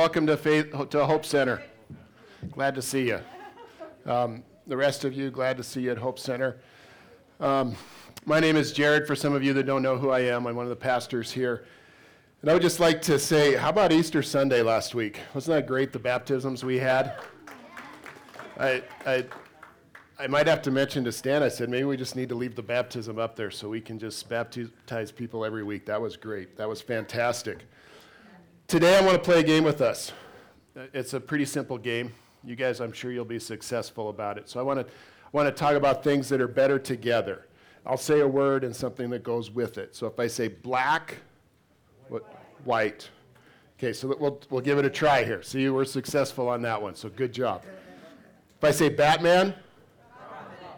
Welcome to, Faith, to Hope Center. Glad to see you. Um, the rest of you, glad to see you at Hope Center. Um, my name is Jared. For some of you that don't know who I am, I'm one of the pastors here. And I would just like to say, how about Easter Sunday last week? Wasn't that great, the baptisms we had? I, I, I might have to mention to Stan, I said, maybe we just need to leave the baptism up there so we can just baptize people every week. That was great. That was fantastic. Today I want to play a game with us. It's a pretty simple game. You guys, I'm sure you'll be successful about it. So I want to, want to talk about things that are better together. I'll say a word and something that goes with it. So if I say black, what, white. Okay, so we'll, we'll give it a try here. See, we're successful on that one, so good job. If I say Batman,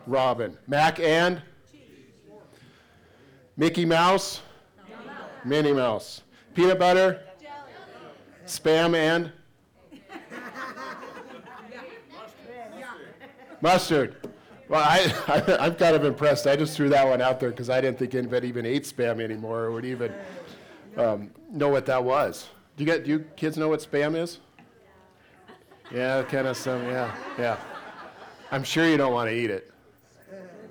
Robin. Robin. Mac and? Mickey Mouse? Minnie Mouse. Peanut butter? Spam and? Mustard. Well, I, I, am kind of impressed. I just threw that one out there because I didn't think anybody even ate spam anymore or would even um, know what that was. Do you, get, do you kids know what spam is? Yeah, kind of some, yeah, yeah. I'm sure you don't want to eat it.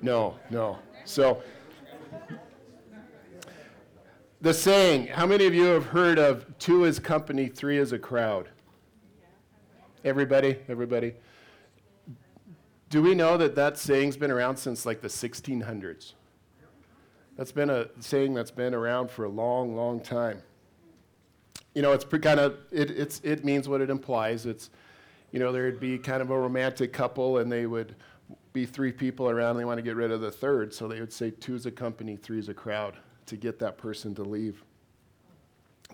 No, no. So, the saying, how many of you have heard of two is company, three is a crowd? Everybody? Everybody? Do we know that that saying's been around since like the 1600s? That's been a saying that's been around for a long, long time. You know, it's kind of, it, it's, it means what it implies. It's, you know, there'd be kind of a romantic couple and they would be three people around and they want to get rid of the third. So they would say two is a company, three is a crowd to get that person to leave.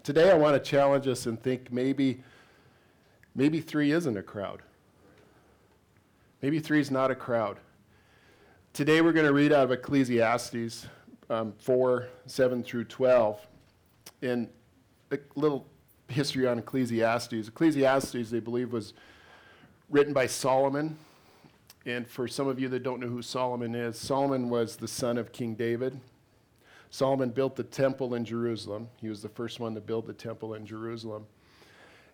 Today, I want to challenge us and think maybe, maybe three isn't a crowd. Maybe three is not a crowd. Today, we're going to read out of Ecclesiastes um, 4 7 through 12. And a little history on Ecclesiastes. Ecclesiastes, they believe, was written by Solomon. And for some of you that don't know who Solomon is, Solomon was the son of King David. Solomon built the temple in Jerusalem. He was the first one to build the temple in Jerusalem.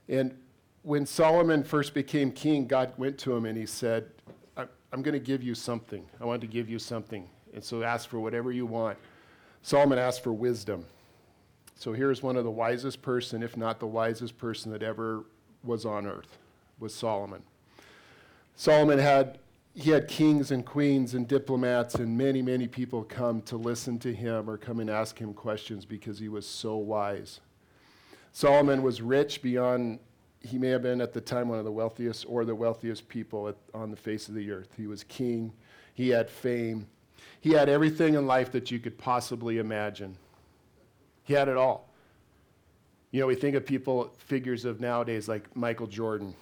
And when Solomon first became king, God went to him and he said, I'm going to give you something. I want to give you something. And so ask for whatever you want. Solomon asked for wisdom. So here's one of the wisest person, if not the wisest person that ever was on earth, was Solomon. Solomon had he had kings and queens and diplomats and many, many people come to listen to him or come and ask him questions because he was so wise. Solomon was rich beyond, he may have been at the time one of the wealthiest or the wealthiest people at, on the face of the earth. He was king, he had fame, he had everything in life that you could possibly imagine. He had it all. You know, we think of people, figures of nowadays like Michael Jordan.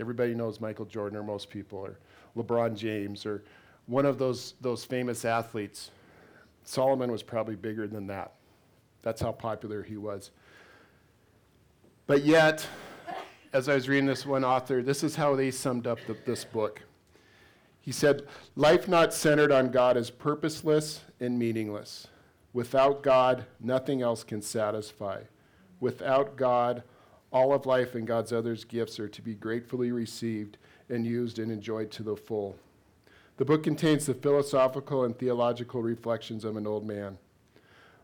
Everybody knows Michael Jordan, or most people, or LeBron James or one of those, those famous athletes. Solomon was probably bigger than that. That's how popular he was. But yet, as I was reading this one author, this is how they summed up the, this book. He said, Life not centered on God is purposeless and meaningless. Without God, nothing else can satisfy. Without God, all of life and God's other gifts are to be gratefully received and used and enjoyed to the full. The book contains the philosophical and theological reflections of an old man,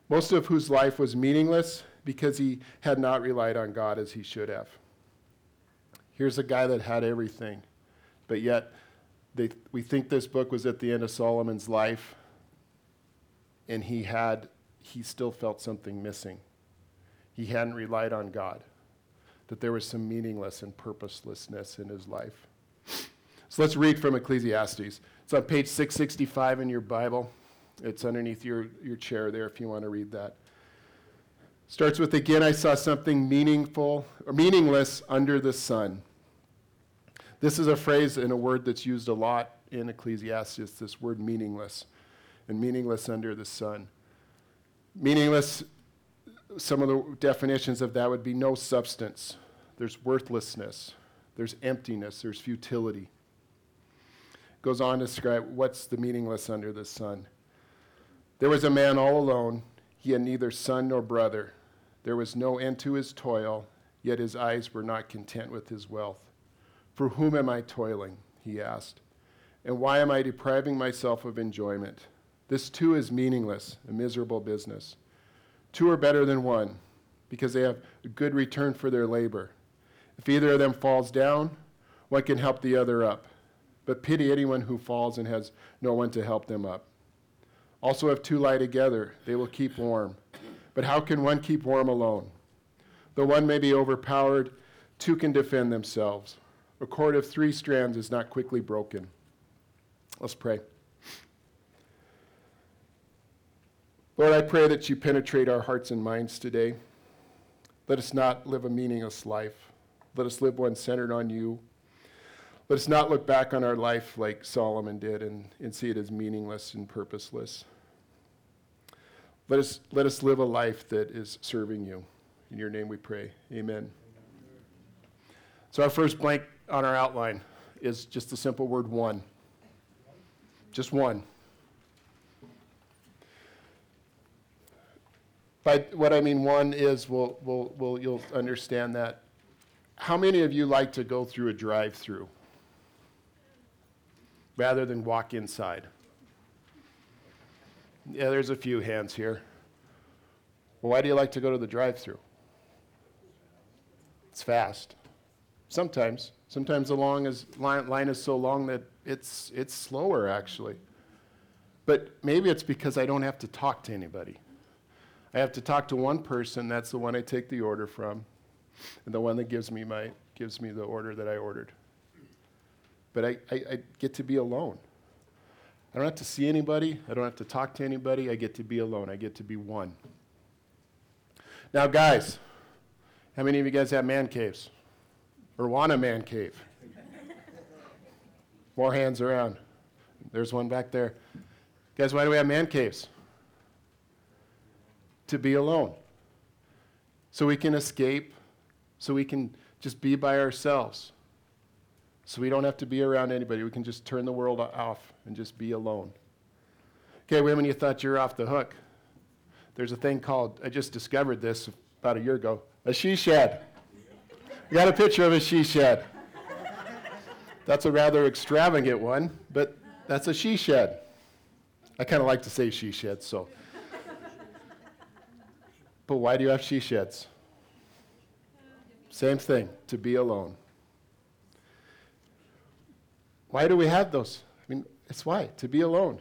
most of whose life was meaningless because he had not relied on God as he should have. Here's a guy that had everything, but yet they, we think this book was at the end of Solomon's life, and he had he still felt something missing. He hadn't relied on God, that there was some meaningless and purposelessness in his life. So let's read from Ecclesiastes. It's on page 665 in your Bible. It's underneath your, your chair there if you want to read that. Starts with again, I saw something meaningful or meaningless under the sun. This is a phrase and a word that's used a lot in Ecclesiastes, this word meaningless, and meaningless under the sun. Meaningless, some of the definitions of that would be no substance, there's worthlessness, there's emptiness, there's futility goes on to describe what's the meaningless under the sun. There was a man all alone. He had neither son nor brother. There was no end to his toil, yet his eyes were not content with his wealth. For whom am I toiling? he asked. And why am I depriving myself of enjoyment? This too is meaningless, a miserable business. Two are better than one, because they have a good return for their labor. If either of them falls down, one can help the other up. But pity anyone who falls and has no one to help them up. Also, if two lie together, they will keep warm. But how can one keep warm alone? Though one may be overpowered, two can defend themselves. A cord of three strands is not quickly broken. Let's pray. Lord, I pray that you penetrate our hearts and minds today. Let us not live a meaningless life. Let us live one centered on you. Let us not look back on our life like Solomon did and, and see it as meaningless and purposeless. Let us, let us live a life that is serving you. In your name we pray. Amen. So, our first blank on our outline is just the simple word one. Just one. By what I mean one is, we'll, we'll, we'll, you'll understand that. How many of you like to go through a drive through rather than walk inside? Yeah, there's a few hands here. Well, why do you like to go to the drive through? It's fast. Sometimes. Sometimes the long is, line, line is so long that it's, it's slower, actually. But maybe it's because I don't have to talk to anybody. I have to talk to one person, that's the one I take the order from, and the one that gives me, my, gives me the order that I ordered. But I, I, I get to be alone. I don't have to see anybody. I don't have to talk to anybody. I get to be alone. I get to be one. Now, guys, how many of you guys have man caves? Or want a man cave? More hands around. There's one back there. Guys, why do we have man caves? To be alone. So we can escape, so we can just be by ourselves. So we don't have to be around anybody. We can just turn the world off and just be alone. Okay, women, you thought you were off the hook. There's a thing called, I just discovered this about a year ago, a she shed. We got a picture of a she shed. That's a rather extravagant one, but that's a she shed. I kind of like to say she sheds, so. But why do you have she sheds? Same thing, to be alone. Why do we have those? I mean, it's why, to be alone.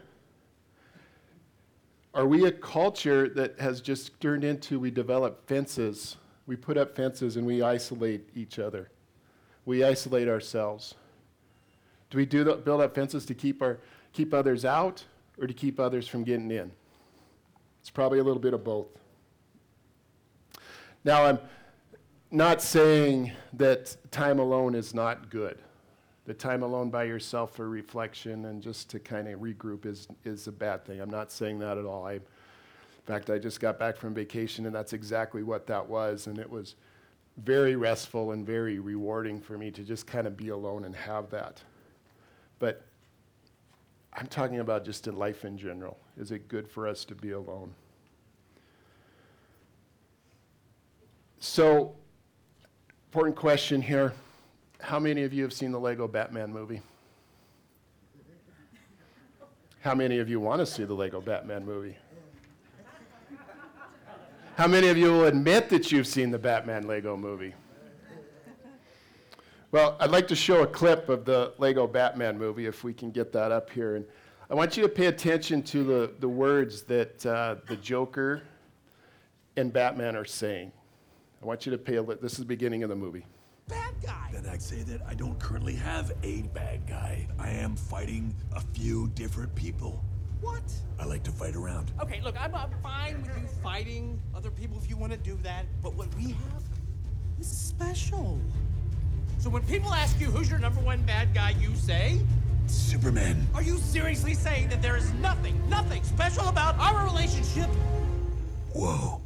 Are we a culture that has just turned into we develop fences? We put up fences and we isolate each other. We isolate ourselves. Do we do the, build up fences to keep, our, keep others out or to keep others from getting in? It's probably a little bit of both. Now, I'm not saying that time alone is not good the time alone by yourself for reflection and just to kind of regroup is, is a bad thing. I'm not saying that at all. I, in fact, I just got back from vacation, and that's exactly what that was. And it was very restful and very rewarding for me to just kind of be alone and have that. But I'm talking about just in life in general. Is it good for us to be alone? So, important question here how many of you have seen the Lego Batman movie? How many of you want to see the Lego Batman movie? How many of you will admit that you've seen the Batman Lego movie? Well, I'd like to show a clip of the Lego Batman movie if we can get that up here. And I want you to pay attention to the, the words that uh, the Joker and Batman are saying. I want you to pay a li- this is the beginning of the movie bad guy. Then I'd say that I don't currently have a bad guy. I am fighting a few different people. What? I like to fight around. Okay, look, I'm, I'm fine with you fighting other people if you want to do that, but what we have is special. So when people ask you who's your number one bad guy, you say? Superman. Are you seriously saying that there is nothing, nothing special about our relationship? Whoa.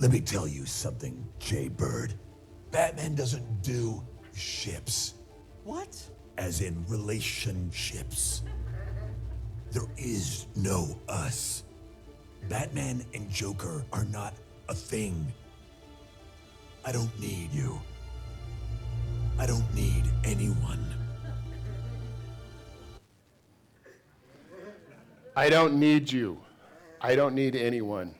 Let me tell you something, Jay Bird. Batman doesn't do ships. What? As in relationships. There is no us. Batman and Joker are not a thing. I don't need you. I don't need anyone. I don't need you. I don't need anyone.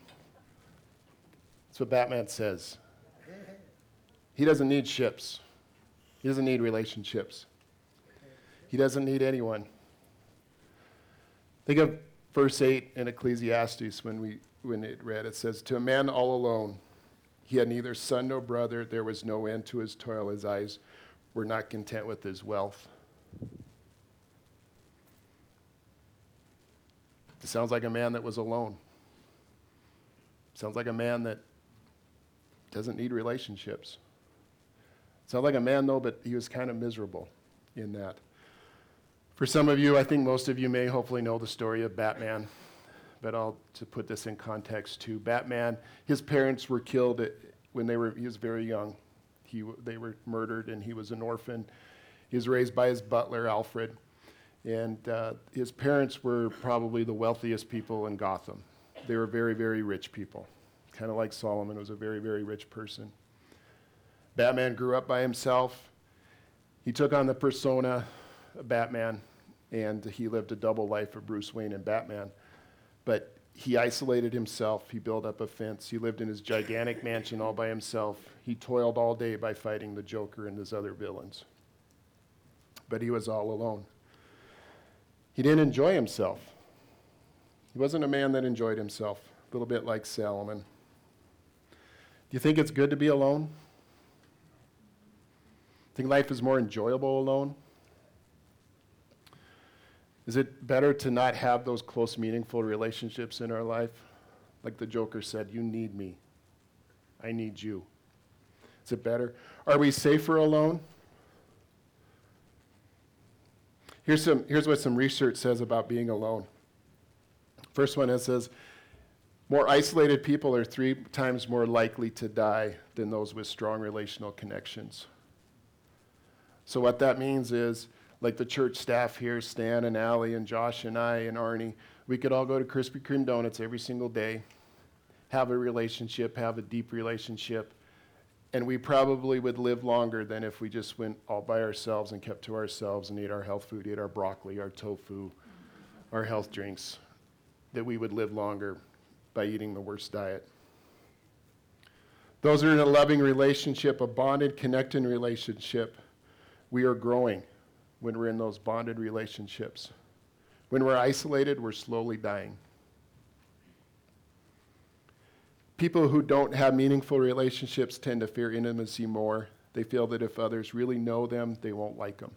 That's what Batman says. He doesn't need ships. He doesn't need relationships. He doesn't need anyone. Think of verse 8 in Ecclesiastes when, we, when it read, it says, To a man all alone, he had neither son nor brother, there was no end to his toil, his eyes were not content with his wealth. It sounds like a man that was alone. Sounds like a man that doesn't need relationships. Sounds like a man, though, but he was kind of miserable in that. For some of you, I think most of you may hopefully know the story of Batman, but I'll to put this in context too. Batman, his parents were killed when they were he was very young. He, they were murdered, and he was an orphan. He was raised by his butler Alfred, and uh, his parents were probably the wealthiest people in Gotham. They were very, very rich people, kind of like Solomon was a very, very rich person. Batman grew up by himself. He took on the persona of Batman, and he lived a double life of Bruce Wayne and Batman. But he isolated himself. He built up a fence. He lived in his gigantic mansion all by himself. He toiled all day by fighting the Joker and his other villains. But he was all alone. He didn't enjoy himself. He wasn't a man that enjoyed himself, a little bit like Solomon. Do you think it's good to be alone? Think life is more enjoyable alone? Is it better to not have those close, meaningful relationships in our life? Like the Joker said, you need me. I need you. Is it better? Are we safer alone? Here's, some, here's what some research says about being alone. First one, it says, more isolated people are three times more likely to die than those with strong relational connections. So, what that means is, like the church staff here, Stan and Allie and Josh and I and Arnie, we could all go to Krispy Kreme Donuts every single day, have a relationship, have a deep relationship, and we probably would live longer than if we just went all by ourselves and kept to ourselves and ate our health food, ate our broccoli, our tofu, our health drinks, that we would live longer by eating the worst diet. Those are in a loving relationship, a bonded, connected relationship. We are growing when we're in those bonded relationships. When we're isolated, we're slowly dying. People who don't have meaningful relationships tend to fear intimacy more. They feel that if others really know them, they won't like them.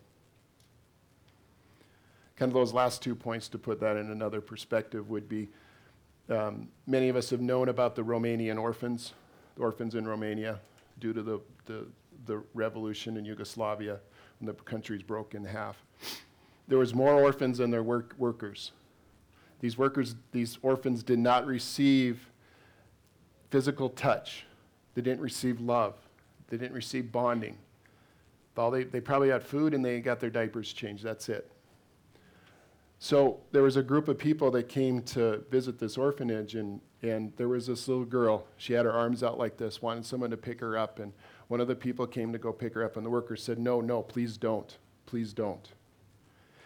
Kind of those last two points, to put that in another perspective, would be um, many of us have known about the Romanian orphans, the orphans in Romania, due to the, the, the revolution in Yugoslavia when the country's broke in half. There was more orphans than there were workers. These workers, these orphans did not receive physical touch. They didn't receive love. They didn't receive bonding. All they, they probably had food and they got their diapers changed. That's it. So there was a group of people that came to visit this orphanage, and, and there was this little girl. She had her arms out like this, wanted someone to pick her up. And one of the people came to go pick her up, and the worker said, No, no, please don't. Please don't.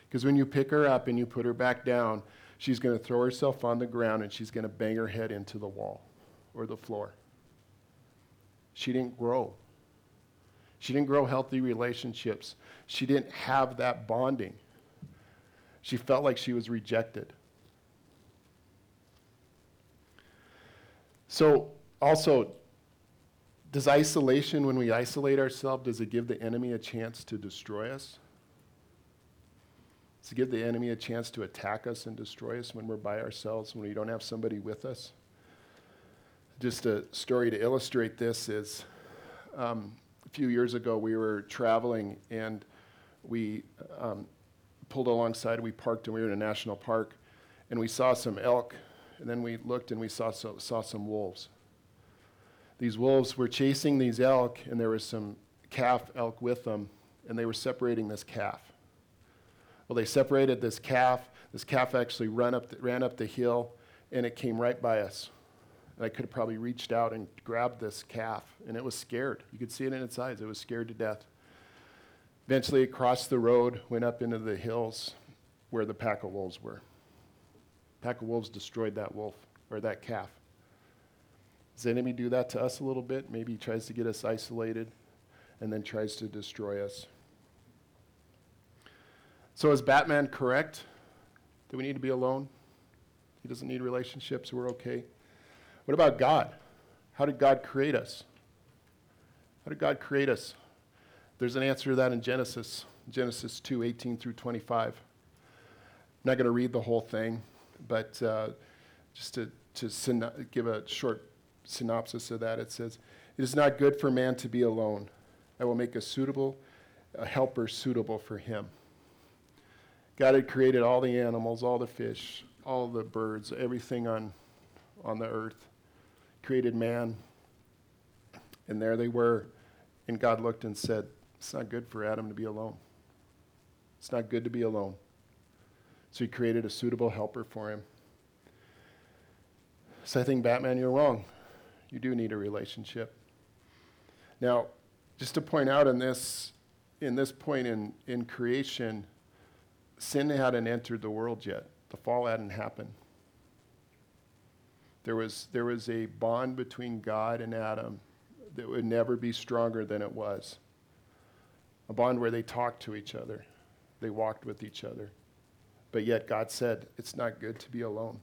Because when you pick her up and you put her back down, she's going to throw herself on the ground and she's going to bang her head into the wall or the floor. She didn't grow. She didn't grow healthy relationships. She didn't have that bonding. She felt like she was rejected. So, also, does isolation, when we isolate ourselves, does it give the enemy a chance to destroy us? Does it give the enemy a chance to attack us and destroy us when we're by ourselves, when we don't have somebody with us? Just a story to illustrate this is um, a few years ago we were traveling and we um, pulled alongside, we parked and we were in a national park and we saw some elk and then we looked and we saw, so, saw some wolves these wolves were chasing these elk, and there was some calf elk with them, and they were separating this calf. Well, they separated this calf. This calf actually ran up the, ran up the hill, and it came right by us. And I could have probably reached out and grabbed this calf, and it was scared. You could see it in its eyes. It was scared to death. Eventually, crossed the road, went up into the hills where the pack of wolves were. Pack of wolves destroyed that wolf or that calf. Does the enemy do that to us a little bit? Maybe he tries to get us isolated and then tries to destroy us. So, is Batman correct? Do we need to be alone? He doesn't need relationships. We're okay. What about God? How did God create us? How did God create us? There's an answer to that in Genesis, Genesis 2 18 through 25. I'm not going to read the whole thing, but uh, just to, to give a short synopsis of that, it says, It is not good for man to be alone. I will make a suitable, a helper suitable for him. God had created all the animals, all the fish, all the birds, everything on, on the earth, created man. And there they were. And God looked and said, It's not good for Adam to be alone. It's not good to be alone. So he created a suitable helper for him. So I think, Batman, you're wrong. You do need a relationship. Now, just to point out in this, in this point in, in creation, sin hadn't entered the world yet. The fall hadn't happened. There was, there was a bond between God and Adam that would never be stronger than it was. A bond where they talked to each other, they walked with each other. But yet God said, it's not good to be alone.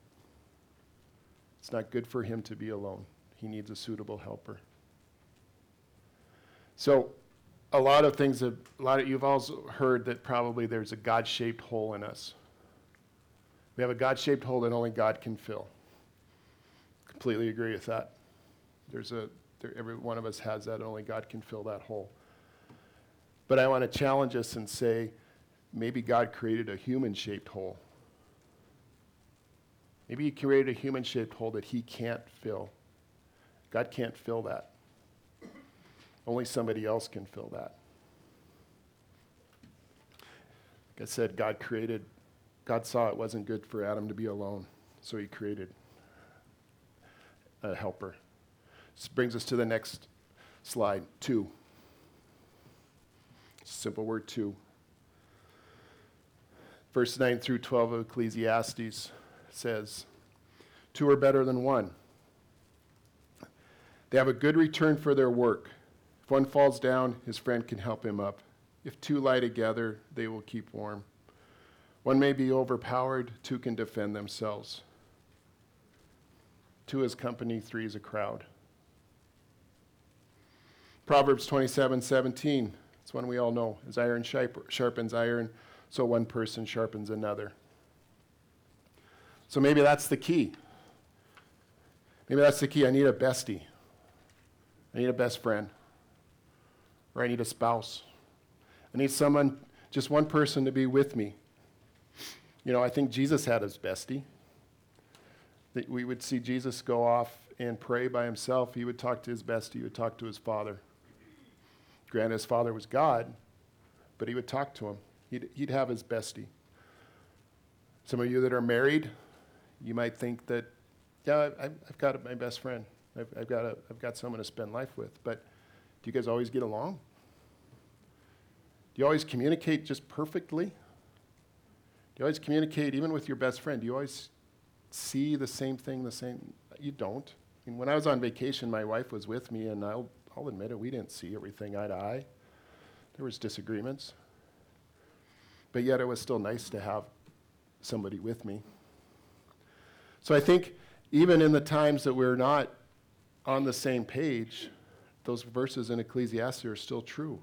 It's not good for him to be alone. He needs a suitable helper. So, a lot of things have, a lot of you've also heard that probably there's a God-shaped hole in us. We have a God-shaped hole that only God can fill. Completely agree with that. There's a there, every one of us has that. Only God can fill that hole. But I want to challenge us and say, maybe God created a human-shaped hole. Maybe He created a human-shaped hole that He can't fill. God can't fill that. Only somebody else can fill that. Like I said, God created, God saw it wasn't good for Adam to be alone, so he created a helper. This brings us to the next slide two. Simple word two. Verse 9 through 12 of Ecclesiastes says, Two are better than one. They have a good return for their work. If one falls down, his friend can help him up. If two lie together, they will keep warm. One may be overpowered, two can defend themselves. Two is company, three is a crowd. Proverbs 27 17, it's one we all know. As iron sharpens iron, so one person sharpens another. So maybe that's the key. Maybe that's the key. I need a bestie. I need a best friend or I need a spouse. I need someone, just one person to be with me. You know, I think Jesus had his bestie. That we would see Jesus go off and pray by himself. He would talk to his bestie, he would talk to his father. Granted, his father was God, but he would talk to him. He'd, he'd have his bestie. Some of you that are married, you might think that, yeah, I've, I've got my best friend. I've, I've, got a, I've got someone to spend life with. But do you guys always get along? Do you always communicate just perfectly? Do you always communicate even with your best friend? Do you always see the same thing the same? You don't. I mean, when I was on vacation, my wife was with me, and I'll, I'll admit it, we didn't see everything eye to eye. There was disagreements. But yet it was still nice to have somebody with me. So I think even in the times that we're not on the same page, those verses in Ecclesiastes are still true.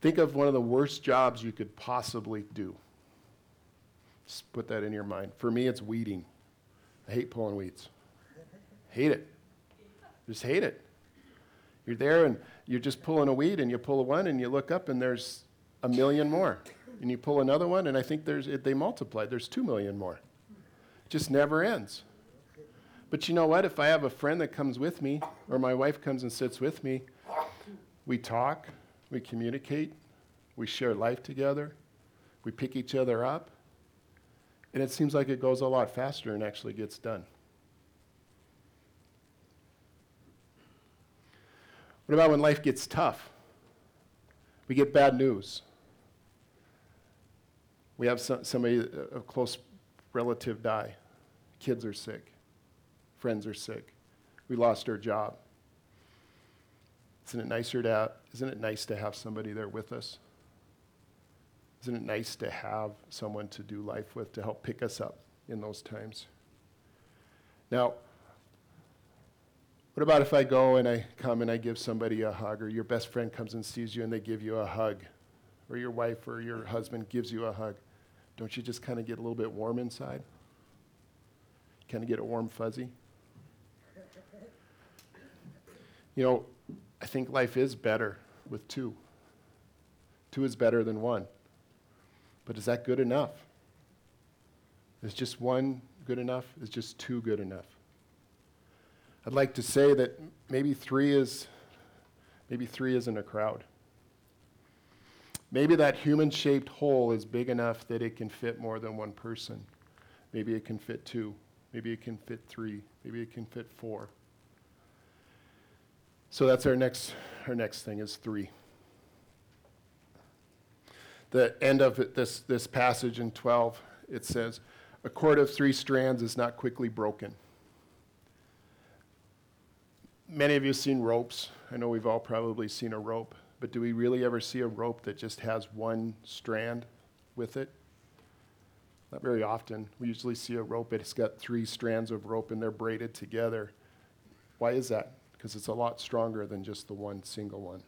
Think of one of the worst jobs you could possibly do. Just put that in your mind. For me, it's weeding. I hate pulling weeds. hate it. Just hate it. You're there and you're just pulling a weed and you pull one and you look up and there's a million more. And you pull another one and I think there's, they multiply. There's two million more. It just never ends. But you know what? If I have a friend that comes with me, or my wife comes and sits with me, we talk, we communicate, we share life together, we pick each other up, and it seems like it goes a lot faster and actually gets done. What about when life gets tough? We get bad news. We have some, somebody, a close relative, die. Kids are sick. Friends are sick. We lost our job. Isn't it nicer to have, isn't it nice to have somebody there with us? Isn't it nice to have someone to do life with to help pick us up in those times? Now, what about if I go and I come and I give somebody a hug, or your best friend comes and sees you and they give you a hug, or your wife or your husband gives you a hug? Don't you just kind of get a little bit warm inside? Kind of get a warm fuzzy? You know, I think life is better with two. Two is better than one. But is that good enough? Is just one good enough? Is just two good enough? I'd like to say that maybe three is maybe three isn't a crowd. Maybe that human shaped hole is big enough that it can fit more than one person. Maybe it can fit two. Maybe it can fit three. Maybe it can fit four. So that's our next, our next thing is three. The end of this, this passage in 12, it says, A cord of three strands is not quickly broken. Many of you have seen ropes. I know we've all probably seen a rope, but do we really ever see a rope that just has one strand with it? Not very often. We usually see a rope, it's got three strands of rope and they're braided together. Why is that? because it's a lot stronger than just the one single one.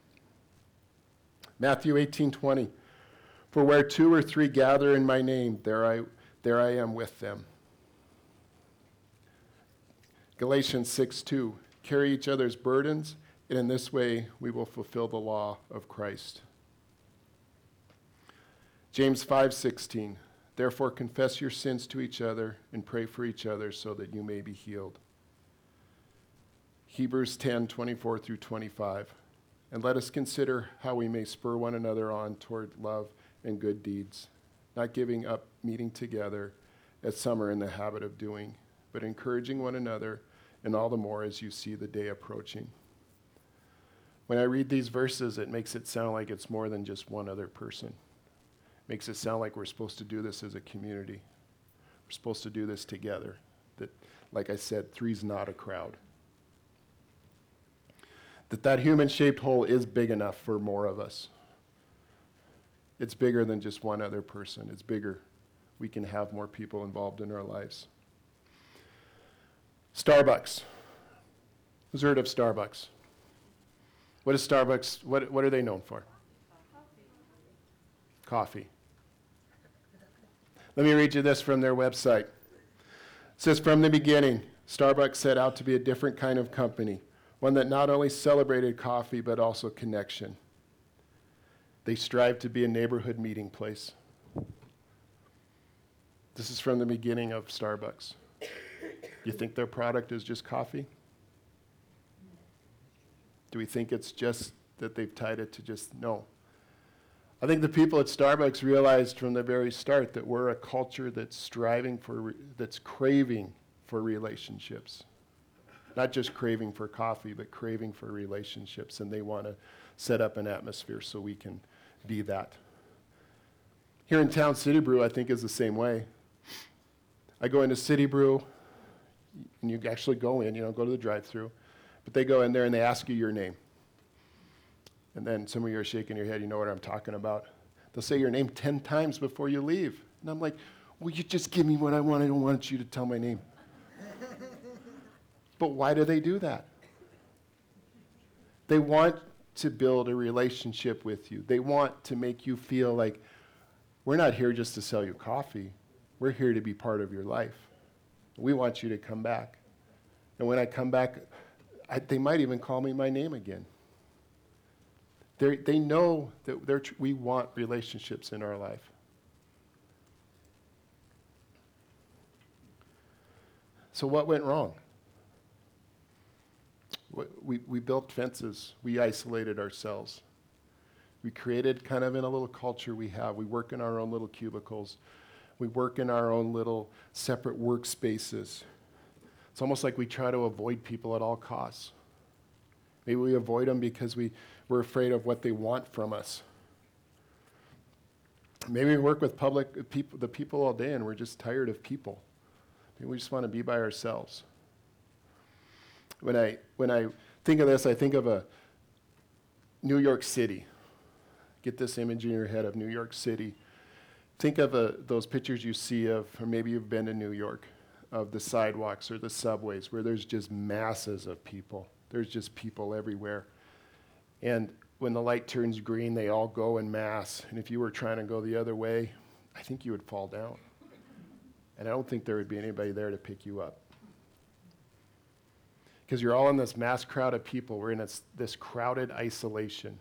Matthew 18:20 For where two or three gather in my name there I there I am with them. Galatians 6:2 Carry each other's burdens and in this way we will fulfill the law of Christ. James 5:16 Therefore confess your sins to each other and pray for each other so that you may be healed. Hebrews 10 24 through 25. And let us consider how we may spur one another on toward love and good deeds, not giving up meeting together as some are in the habit of doing, but encouraging one another, and all the more as you see the day approaching. When I read these verses, it makes it sound like it's more than just one other person. It makes it sound like we're supposed to do this as a community. We're supposed to do this together. That, like I said, three's not a crowd that that human-shaped hole is big enough for more of us. It's bigger than just one other person. It's bigger. We can have more people involved in our lives. Starbucks. Who's heard of Starbucks? What is Starbucks? What, what are they known for? Coffee. Let me read you this from their website. It says, From the beginning, Starbucks set out to be a different kind of company one that not only celebrated coffee, but also connection. They strive to be a neighborhood meeting place. This is from the beginning of Starbucks. You think their product is just coffee? Do we think it's just that they've tied it to just no? I think the people at Starbucks realized from the very start that we're a culture that's striving for, that's craving for relationships not just craving for coffee, but craving for relationships. And they want to set up an atmosphere so we can be that. Here in town, City Brew, I think, is the same way. I go into City Brew, and you actually go in, you know, go to the drive through, but they go in there and they ask you your name. And then some of you are shaking your head, you know what I'm talking about. They'll say your name 10 times before you leave. And I'm like, will you just give me what I want? I don't want you to tell my name. But why do they do that? They want to build a relationship with you. They want to make you feel like we're not here just to sell you coffee. We're here to be part of your life. We want you to come back. And when I come back, I, they might even call me my name again. They're, they know that tr- we want relationships in our life. So, what went wrong? We, we built fences. We isolated ourselves. We created kind of in a little culture we have. We work in our own little cubicles. We work in our own little separate workspaces. It's almost like we try to avoid people at all costs. Maybe we avoid them because we, we're afraid of what they want from us. Maybe we work with public people, the people all day and we're just tired of people. Maybe we just want to be by ourselves. When I, when I think of this, I think of a New York City. Get this image in your head of New York City. Think of a, those pictures you see of, or maybe you've been to New York, of the sidewalks or the subways where there's just masses of people. There's just people everywhere. And when the light turns green, they all go in mass. And if you were trying to go the other way, I think you would fall down. And I don't think there would be anybody there to pick you up. Because you're all in this mass crowd of people. We're in this, this crowded isolation.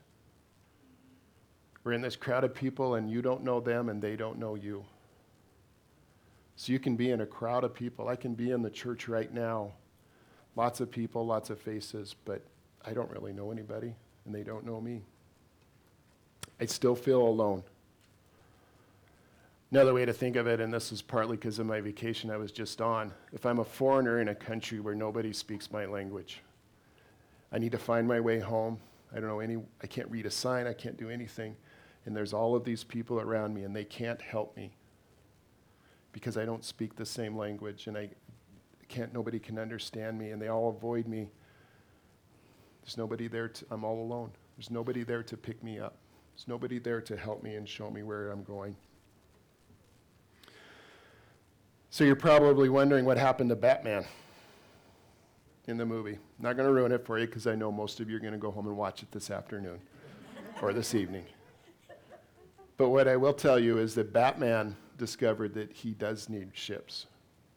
We're in this crowd of people, and you don't know them, and they don't know you. So you can be in a crowd of people. I can be in the church right now. Lots of people, lots of faces, but I don't really know anybody and they don't know me. I still feel alone. Another way to think of it, and this is partly because of my vacation I was just on, if I'm a foreigner in a country where nobody speaks my language, I need to find my way home. I don't know any, I can't read a sign, I can't do anything. And there's all of these people around me, and they can't help me because I don't speak the same language, and I can't, nobody can understand me, and they all avoid me. There's nobody there, to, I'm all alone. There's nobody there to pick me up. There's nobody there to help me and show me where I'm going. So you're probably wondering what happened to Batman in the movie. Not going to ruin it for you because I know most of you are going to go home and watch it this afternoon or this evening. But what I will tell you is that Batman discovered that he does need ships.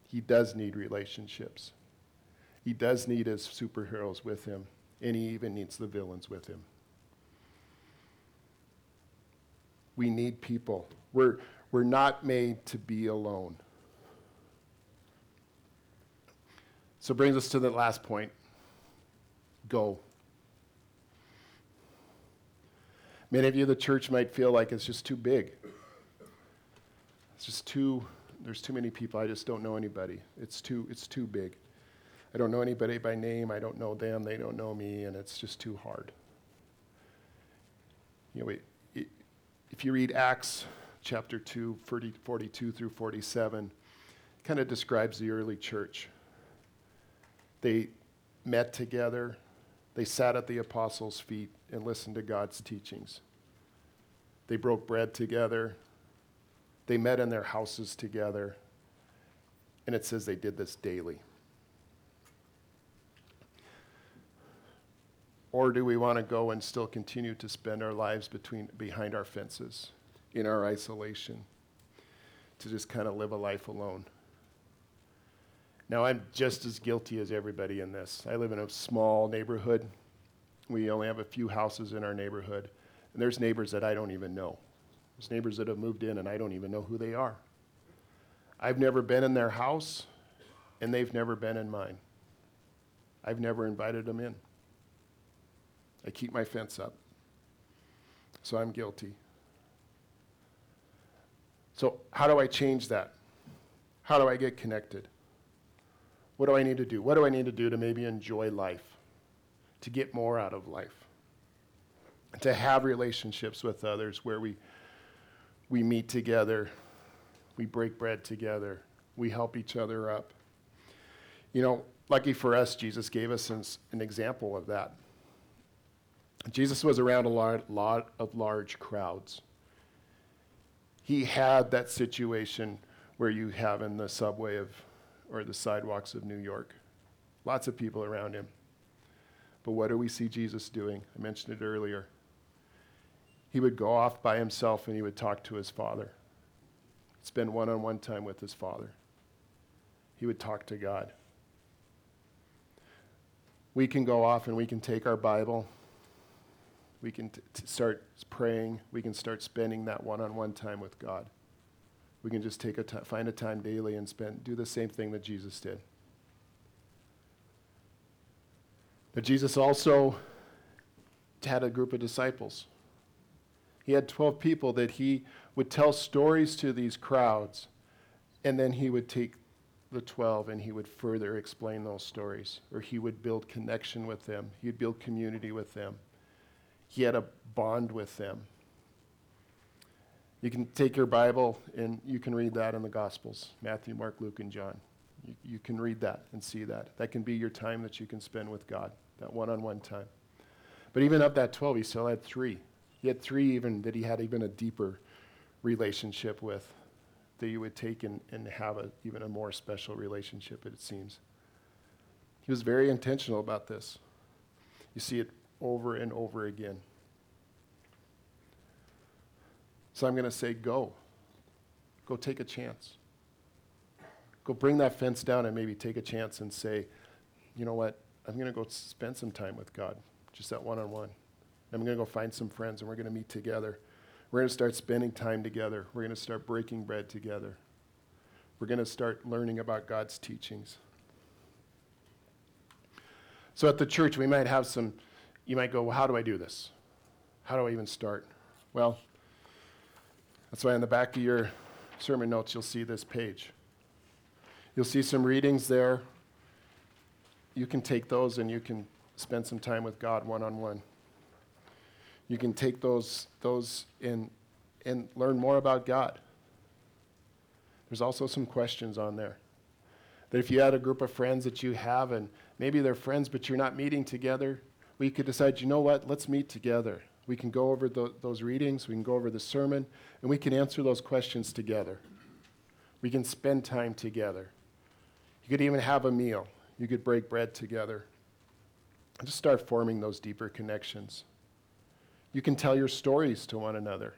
He does need relationships. He does need his superheroes with him and he even needs the villains with him. We need people. We're, we're not made to be alone. So brings us to the last point. Go. Many of you, the church might feel like it's just too big. It's just too, there's too many people. I just don't know anybody. It's too, it's too big. I don't know anybody by name. I don't know them. They don't know me, and it's just too hard. You know, if you read Acts chapter 2, 40, 42 through 47, kind of describes the early church. They met together, they sat at the apostles' feet and listened to God's teachings. They broke bread together, they met in their houses together, and it says they did this daily. Or do we want to go and still continue to spend our lives between, behind our fences, in our isolation, to just kind of live a life alone? Now, I'm just as guilty as everybody in this. I live in a small neighborhood. We only have a few houses in our neighborhood, and there's neighbors that I don't even know. There's neighbors that have moved in, and I don't even know who they are. I've never been in their house, and they've never been in mine. I've never invited them in. I keep my fence up. So I'm guilty. So, how do I change that? How do I get connected? What do I need to do? What do I need to do to maybe enjoy life, to get more out of life, to have relationships with others where we, we meet together, we break bread together, we help each other up? You know, lucky for us, Jesus gave us an, an example of that. Jesus was around a lot, lot of large crowds. He had that situation where you have in the subway of, or the sidewalks of New York. Lots of people around him. But what do we see Jesus doing? I mentioned it earlier. He would go off by himself and he would talk to his father, spend one on one time with his father. He would talk to God. We can go off and we can take our Bible we can t- t- start praying. We can start spending that one-on-one time with God. We can just take a t- find a time daily and spend do the same thing that Jesus did. But Jesus also had a group of disciples. He had 12 people that he would tell stories to these crowds, and then he would take the 12 and he would further explain those stories, or he would build connection with them, he'd build community with them. He had a bond with them. You can take your Bible and you can read that in the Gospels Matthew, Mark, Luke, and John. You, you can read that and see that. That can be your time that you can spend with God, that one on one time. But even of that 12, he still had three. He had three even that he had even a deeper relationship with that you would take and, and have a, even a more special relationship, it seems. He was very intentional about this. You see it over and over again. So I'm going to say, go. Go take a chance. Go bring that fence down and maybe take a chance and say, you know what? I'm going to go spend some time with God, just that one on one. I'm going to go find some friends and we're going to meet together. We're going to start spending time together. We're going to start breaking bread together. We're going to start learning about God's teachings. So at the church, we might have some, you might go, well, how do I do this? How do I even start? Well, that's why on the back of your sermon notes, you'll see this page. You'll see some readings there. You can take those and you can spend some time with God one on one you can take those, those and, and learn more about God. There's also some questions on there. That if you had a group of friends that you have, and maybe they're friends, but you're not meeting together, we could decide, you know what, let's meet together. We can go over the, those readings, we can go over the sermon, and we can answer those questions together. We can spend time together. You could even have a meal. You could break bread together. And just start forming those deeper connections. You can tell your stories to one another.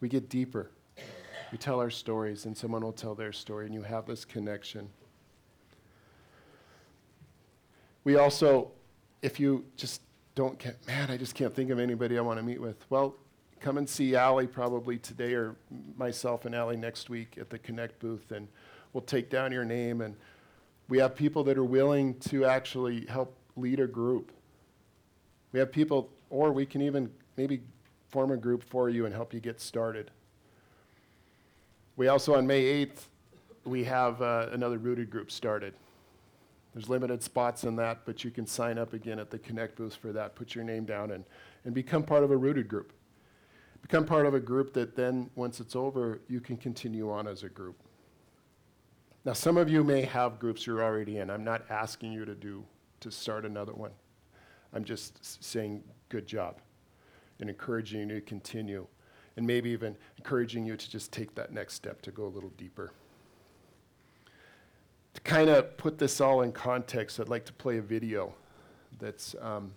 We get deeper. We tell our stories, and someone will tell their story, and you have this connection. We also, if you just don't get, man, I just can't think of anybody I want to meet with. Well, come and see Allie probably today or myself and Allie next week at the Connect booth, and we'll take down your name. And we have people that are willing to actually help lead a group. We have people or we can even maybe form a group for you and help you get started. We also, on May 8th, we have uh, another rooted group started. There's limited spots in that, but you can sign up again at the Connect booth for that. Put your name down and, and become part of a rooted group. Become part of a group that then, once it's over, you can continue on as a group. Now, some of you may have groups you're already in. I'm not asking you to do to start another one. I'm just saying good job and encouraging you to continue and maybe even encouraging you to just take that next step to go a little deeper. To kind of put this all in context, I'd like to play a video that's um,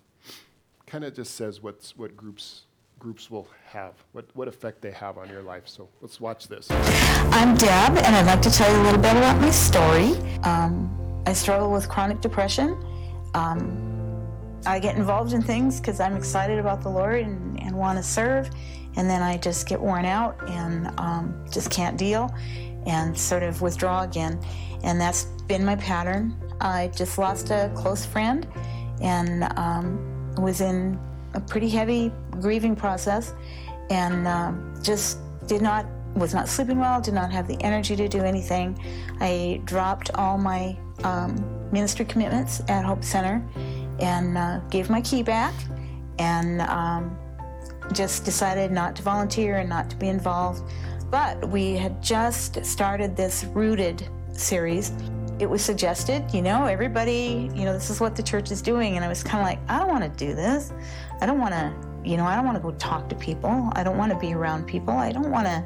kind of just says what's, what groups groups will have, what, what effect they have on your life. So let's watch this. I'm Deb, and I'd like to tell you a little bit about my story. Um, I struggle with chronic depression. Um, I get involved in things because I'm excited about the Lord and, and want to serve, and then I just get worn out and um, just can't deal and sort of withdraw again. And that's been my pattern. I just lost a close friend and um, was in a pretty heavy grieving process and um, just did not was not sleeping well did not have the energy to do anything i dropped all my um, ministry commitments at hope center and uh, gave my key back and um, just decided not to volunteer and not to be involved. But we had just started this Rooted series. It was suggested, you know, everybody, you know, this is what the church is doing. And I was kind of like, I don't want to do this. I don't want to, you know, I don't want to go talk to people. I don't want to be around people. I don't want to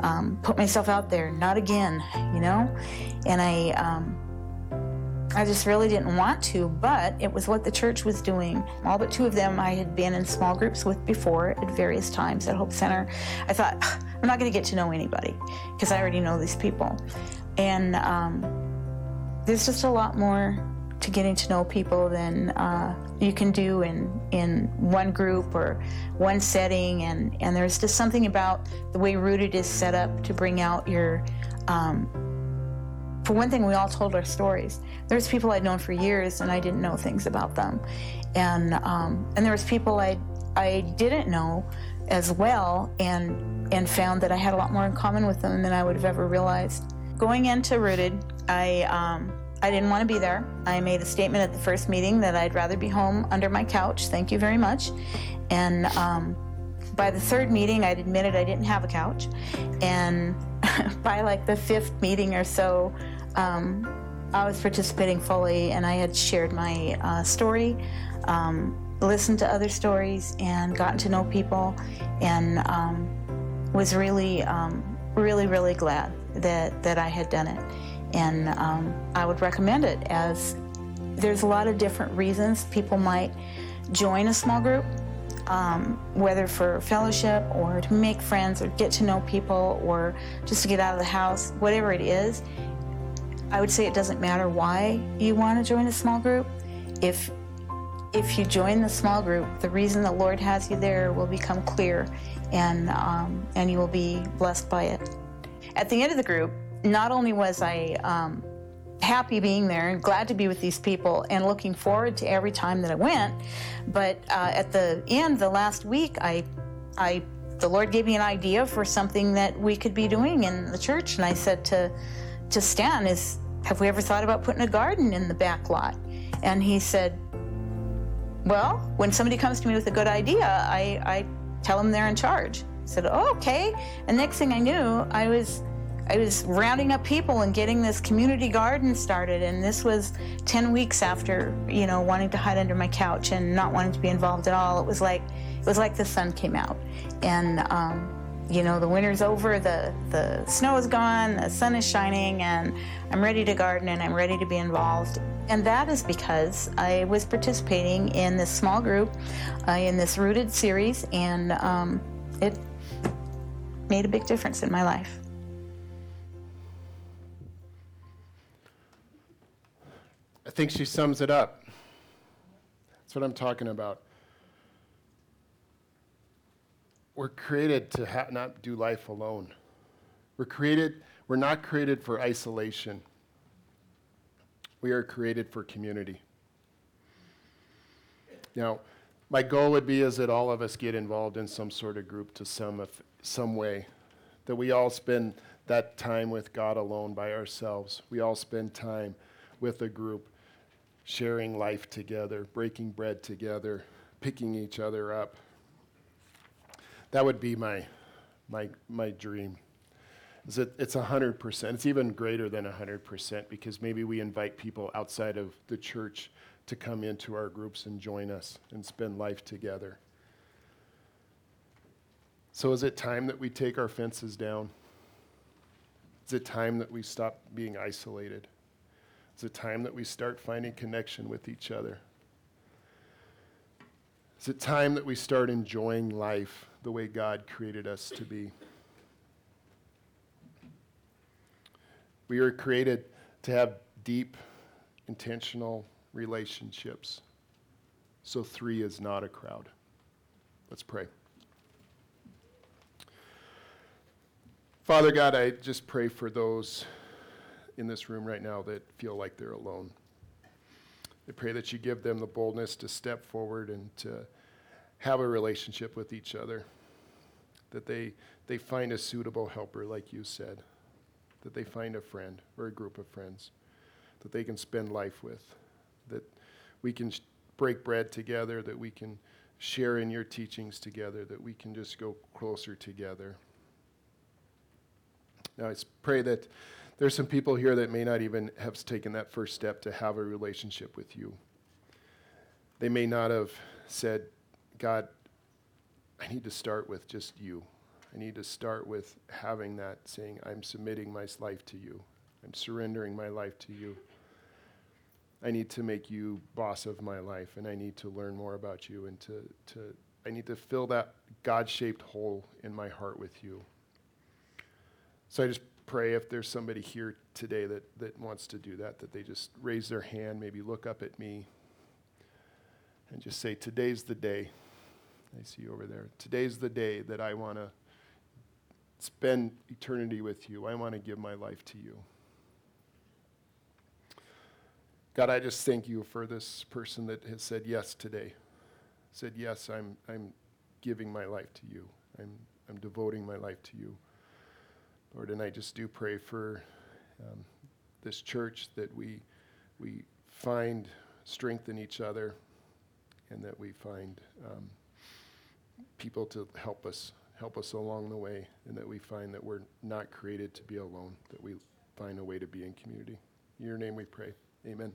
um, put myself out there. Not again, you know? And I, um, I just really didn't want to, but it was what the church was doing. All but two of them I had been in small groups with before at various times at Hope Center. I thought, I'm not going to get to know anybody because I already know these people. And um, there's just a lot more to getting to know people than uh, you can do in, in one group or one setting. And, and there's just something about the way Rooted is set up to bring out your. Um, for one thing, we all told our stories. There's people I'd known for years, and I didn't know things about them, and um, and there was people I I didn't know as well, and and found that I had a lot more in common with them than I would have ever realized. Going into Rooted, I um, I didn't want to be there. I made a statement at the first meeting that I'd rather be home under my couch. Thank you very much. And um, by the third meeting, I'd admitted I didn't have a couch. And by like the fifth meeting or so, um, I was participating fully and I had shared my uh, story, um, listened to other stories, and gotten to know people, and um, was really, um, really, really glad that, that I had done it. And um, I would recommend it as there's a lot of different reasons people might join a small group um, whether for fellowship or to make friends or get to know people or just to get out of the house, whatever it is, I would say it doesn't matter why you want to join a small group. If if you join the small group, the reason the Lord has you there will become clear, and um, and you will be blessed by it. At the end of the group, not only was I um, happy being there and glad to be with these people and looking forward to every time that I went. But uh, at the end, the last week, I, I, the Lord gave me an idea for something that we could be doing in the church, and I said to, to Stan, "Is have we ever thought about putting a garden in the back lot?" And he said, "Well, when somebody comes to me with a good idea, I, I tell them they're in charge." I said, oh, "Okay." And next thing I knew, I was I was rounding up people and getting this community garden started, and this was 10 weeks after, you know, wanting to hide under my couch and not wanting to be involved at all. It was like, it was like the sun came out, and um, you know, the winter's over, the the snow is gone, the sun is shining, and I'm ready to garden and I'm ready to be involved. And that is because I was participating in this small group, uh, in this rooted series, and um, it made a big difference in my life. I think she sums it up. That's what I'm talking about. We're created to ha- not do life alone. We're created, we're not created for isolation. We are created for community. Now, my goal would be is that all of us get involved in some sort of group to some, some way, that we all spend that time with God alone by ourselves. We all spend time with a group sharing life together, breaking bread together, picking each other up. That would be my, my, my dream. Is it, it's 100%. It's even greater than 100% because maybe we invite people outside of the church to come into our groups and join us and spend life together. So, is it time that we take our fences down? Is it time that we stop being isolated? Is it time that we start finding connection with each other. Is it time that we start enjoying life the way God created us to be. We were created to have deep, intentional relationships. So three is not a crowd. Let's pray. Father God, I just pray for those in this room right now that feel like they're alone. I pray that you give them the boldness to step forward and to have a relationship with each other, that they, they find a suitable helper, like you said, that they find a friend or a group of friends that they can spend life with, that we can sh- break bread together, that we can share in your teachings together, that we can just go closer together. Now, I pray that there's some people here that may not even have taken that first step to have a relationship with you. They may not have said, God, I need to start with just you. I need to start with having that, saying, I'm submitting my life to you. I'm surrendering my life to you. I need to make you boss of my life, and I need to learn more about you, and to, to I need to fill that God shaped hole in my heart with you. So I just pray if there's somebody here today that, that wants to do that, that they just raise their hand, maybe look up at me, and just say, Today's the day. I see you over there. Today's the day that I want to spend eternity with you. I want to give my life to you. God, I just thank you for this person that has said yes today. Said, Yes, I'm, I'm giving my life to you. I'm, I'm devoting my life to you. Lord, and I just do pray for um, this church, that we, we find strength in each other, and that we find um, people to help us, help us along the way, and that we find that we're not created to be alone, that we find a way to be in community. In your name we pray. Amen.